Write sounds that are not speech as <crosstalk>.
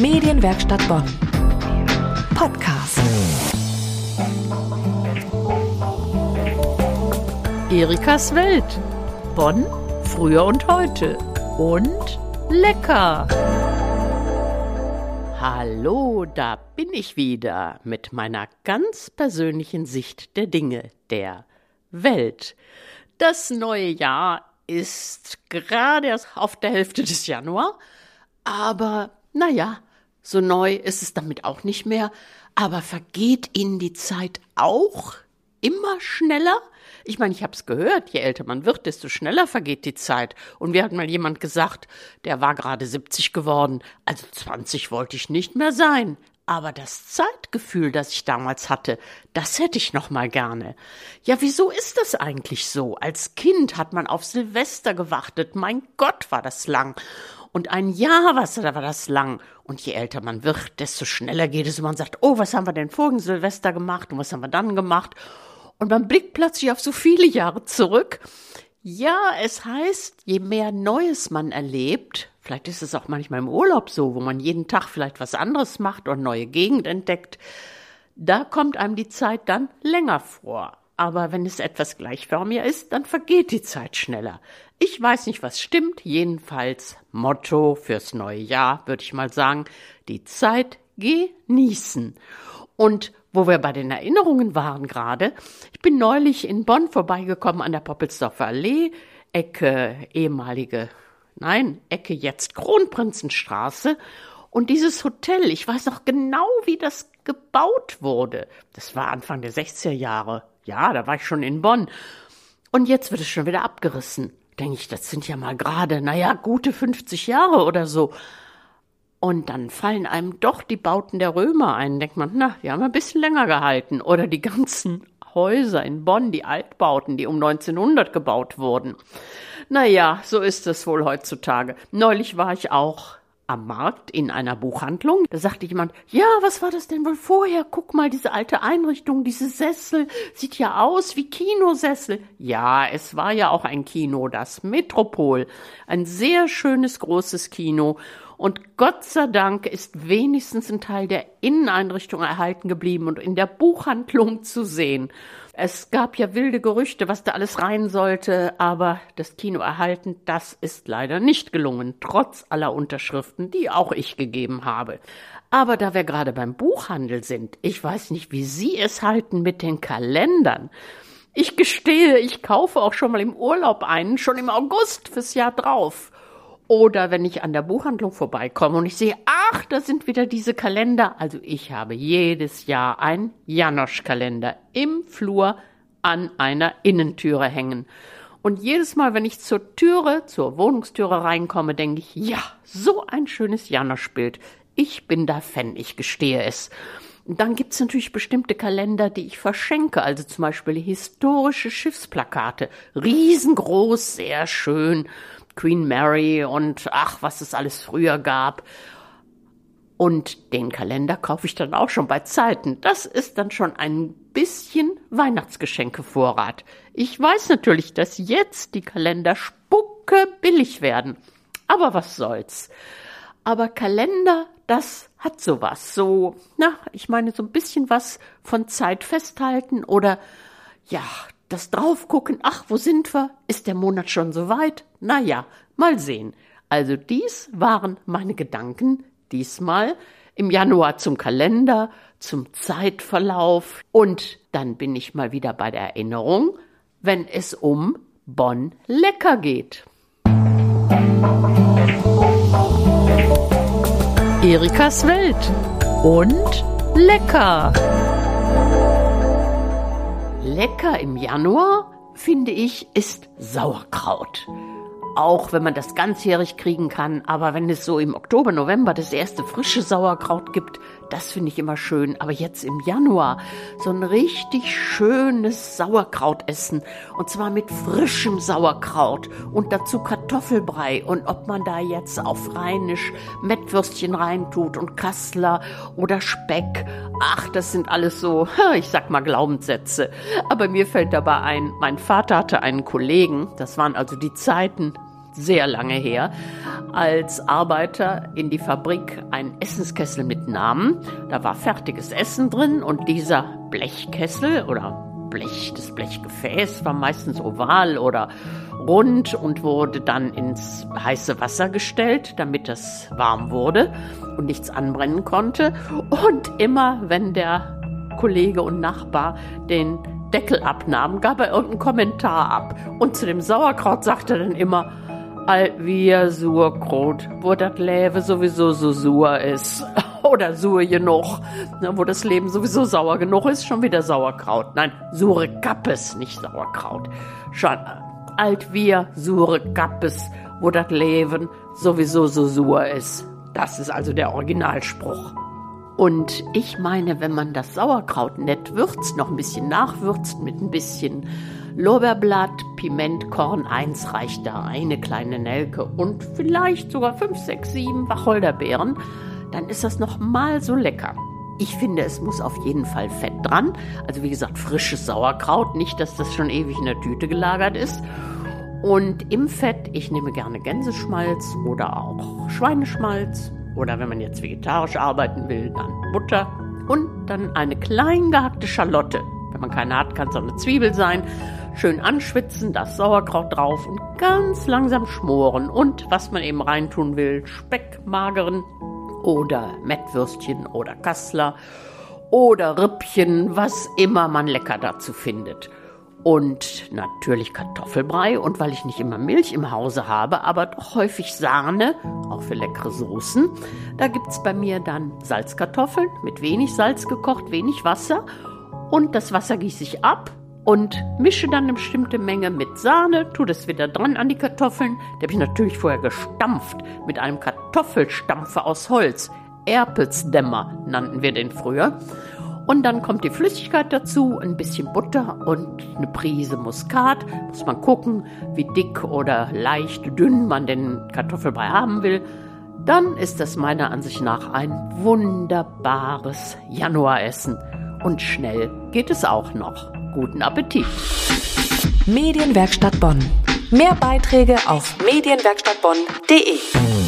Medienwerkstatt Bonn. Podcast. Erikas Welt. Bonn, früher und heute. Und lecker. Hallo, da bin ich wieder mit meiner ganz persönlichen Sicht der Dinge, der Welt. Das neue Jahr ist gerade erst auf der Hälfte des Januar, aber naja, so neu ist es damit auch nicht mehr. Aber vergeht Ihnen die Zeit auch immer schneller? Ich meine, ich habe es gehört, je älter man wird, desto schneller vergeht die Zeit. Und wir hatten mal jemand gesagt, der war gerade 70 geworden, also 20 wollte ich nicht mehr sein. Aber das Zeitgefühl, das ich damals hatte, das hätte ich noch mal gerne. Ja, wieso ist das eigentlich so? Als Kind hat man auf Silvester gewartet. Mein Gott, war das lang. Und ein Jahr was, da war das lang. Und je älter man wird, desto schneller geht es. Und man sagt, oh, was haben wir denn vorigen Silvester gemacht? Und was haben wir dann gemacht? Und man blickt plötzlich auf so viele Jahre zurück. Ja, es heißt, je mehr Neues man erlebt, Vielleicht ist es auch manchmal im Urlaub so, wo man jeden Tag vielleicht was anderes macht und neue Gegend entdeckt. Da kommt einem die Zeit dann länger vor. Aber wenn es etwas gleichförmiger ist, dann vergeht die Zeit schneller. Ich weiß nicht, was stimmt. Jedenfalls Motto fürs neue Jahr, würde ich mal sagen, die Zeit genießen. Und wo wir bei den Erinnerungen waren gerade, ich bin neulich in Bonn vorbeigekommen an der Poppelsdorfer Allee, Ecke ehemalige nein, Ecke jetzt Kronprinzenstraße. Und dieses Hotel, ich weiß noch genau, wie das gebaut wurde. Das war Anfang der 60er Jahre. Ja, da war ich schon in Bonn. Und jetzt wird es schon wieder abgerissen. Denke ich, das sind ja mal gerade, naja, gute 50 Jahre oder so. Und dann fallen einem doch die Bauten der Römer ein. Denkt man, na, die haben ein bisschen länger gehalten. Oder die ganzen Häuser in Bonn, die Altbauten, die um 1900 gebaut wurden. Naja, so ist es wohl heutzutage. Neulich war ich auch am Markt in einer Buchhandlung. Da sagte jemand, ja, was war das denn wohl vorher? Guck mal, diese alte Einrichtung, diese Sessel, sieht ja aus wie Kinosessel. Ja, es war ja auch ein Kino, das Metropol. Ein sehr schönes, großes Kino. Und Gott sei Dank ist wenigstens ein Teil der Inneneinrichtung erhalten geblieben und in der Buchhandlung zu sehen. Es gab ja wilde Gerüchte, was da alles rein sollte, aber das Kino erhalten, das ist leider nicht gelungen, trotz aller Unterschriften, die auch ich gegeben habe. Aber da wir gerade beim Buchhandel sind, ich weiß nicht, wie Sie es halten mit den Kalendern. Ich gestehe, ich kaufe auch schon mal im Urlaub einen, schon im August fürs Jahr drauf. Oder wenn ich an der Buchhandlung vorbeikomme und ich sehe, ach, da sind wieder diese Kalender. Also ich habe jedes Jahr einen Janosch-Kalender im Flur an einer Innentüre hängen. Und jedes Mal, wenn ich zur Türe, zur Wohnungstüre reinkomme, denke ich, ja, so ein schönes Janosch-Bild. Ich bin da Fan, ich gestehe es. Dann gibt's natürlich bestimmte Kalender, die ich verschenke, also zum Beispiel historische Schiffsplakate. Riesengroß, sehr schön Queen Mary und ach, was es alles früher gab. Und den Kalender kaufe ich dann auch schon bei Zeiten. Das ist dann schon ein bisschen Weihnachtsgeschenkevorrat. Ich weiß natürlich, dass jetzt die Kalender spucke billig werden. Aber was soll's? Aber Kalender, das hat sowas. So, na, ich meine, so ein bisschen was von Zeit festhalten oder ja, das Draufgucken, ach, wo sind wir? Ist der Monat schon soweit? Na ja, mal sehen. Also dies waren meine Gedanken diesmal im Januar zum Kalender, zum Zeitverlauf und dann bin ich mal wieder bei der Erinnerung, wenn es um Bonn lecker geht. Erikas Welt und lecker. Lecker im Januar, finde ich, ist Sauerkraut auch wenn man das ganzjährig kriegen kann. Aber wenn es so im Oktober, November das erste frische Sauerkraut gibt, das finde ich immer schön. Aber jetzt im Januar so ein richtig schönes Sauerkraut essen. Und zwar mit frischem Sauerkraut und dazu Kartoffelbrei. Und ob man da jetzt auf Rheinisch Mettwürstchen reintut und Kassler oder Speck. Ach, das sind alles so, <laughs> ich sag mal Glaubenssätze. Aber mir fällt dabei ein, mein Vater hatte einen Kollegen, das waren also die Zeiten, sehr lange her, als Arbeiter in die Fabrik einen Essenskessel mitnahmen. Da war fertiges Essen drin und dieser Blechkessel oder Blech, das Blechgefäß war meistens oval oder rund und wurde dann ins heiße Wasser gestellt, damit es warm wurde und nichts anbrennen konnte. Und immer wenn der Kollege und Nachbar den Deckel abnahm, gab er irgendeinen Kommentar ab. Und zu dem Sauerkraut sagte er dann immer, all wie Sauerkraut, wo das Leben sowieso so sauer ist. <laughs> Oder sauer genug, ne, wo das Leben sowieso sauer genug ist, schon wieder Sauerkraut. Nein, sure Kappes, nicht Sauerkraut. Schon alt wir sure Kappes, wo das Leben sowieso so sauer ist. Das ist also der Originalspruch. Und ich meine, wenn man das Sauerkraut nett würzt, noch ein bisschen nachwürzt mit ein bisschen Lorbeerblatt, Pimentkorn, eins reicht da, eine kleine Nelke und vielleicht sogar fünf, sechs, sieben Wacholderbeeren, dann ist das noch mal so lecker. Ich finde, es muss auf jeden Fall Fett dran. Also wie gesagt, frisches Sauerkraut, nicht, dass das schon ewig in der Tüte gelagert ist. Und im Fett, ich nehme gerne Gänseschmalz oder auch Schweineschmalz oder wenn man jetzt vegetarisch arbeiten will, dann Butter und dann eine klein gehackte Schalotte. Wenn man keine hat, kann es auch eine Zwiebel sein. Schön anschwitzen, das Sauerkraut drauf und ganz langsam schmoren. Und was man eben reintun will, Speck, mageren oder Mettwürstchen oder Kassler oder Rippchen, was immer man lecker dazu findet und natürlich Kartoffelbrei und weil ich nicht immer Milch im Hause habe, aber doch häufig Sahne, auch für leckere Soßen, da gibt es bei mir dann Salzkartoffeln mit wenig Salz gekocht, wenig Wasser und das Wasser gieße ich ab und mische dann eine bestimmte Menge mit Sahne, tue das wieder dran an die Kartoffeln. Die habe ich natürlich vorher gestampft mit einem Kartoffelstampfer aus Holz. Erpelsdämmer nannten wir den früher. Und dann kommt die Flüssigkeit dazu, ein bisschen Butter und eine Prise Muskat. Muss man gucken, wie dick oder leicht dünn man den Kartoffelbrei haben will. Dann ist das meiner Ansicht nach ein wunderbares Januaressen. Und schnell geht es auch noch. Guten Appetit! Medienwerkstatt Bonn. Mehr Beiträge auf medienwerkstattbonn.de.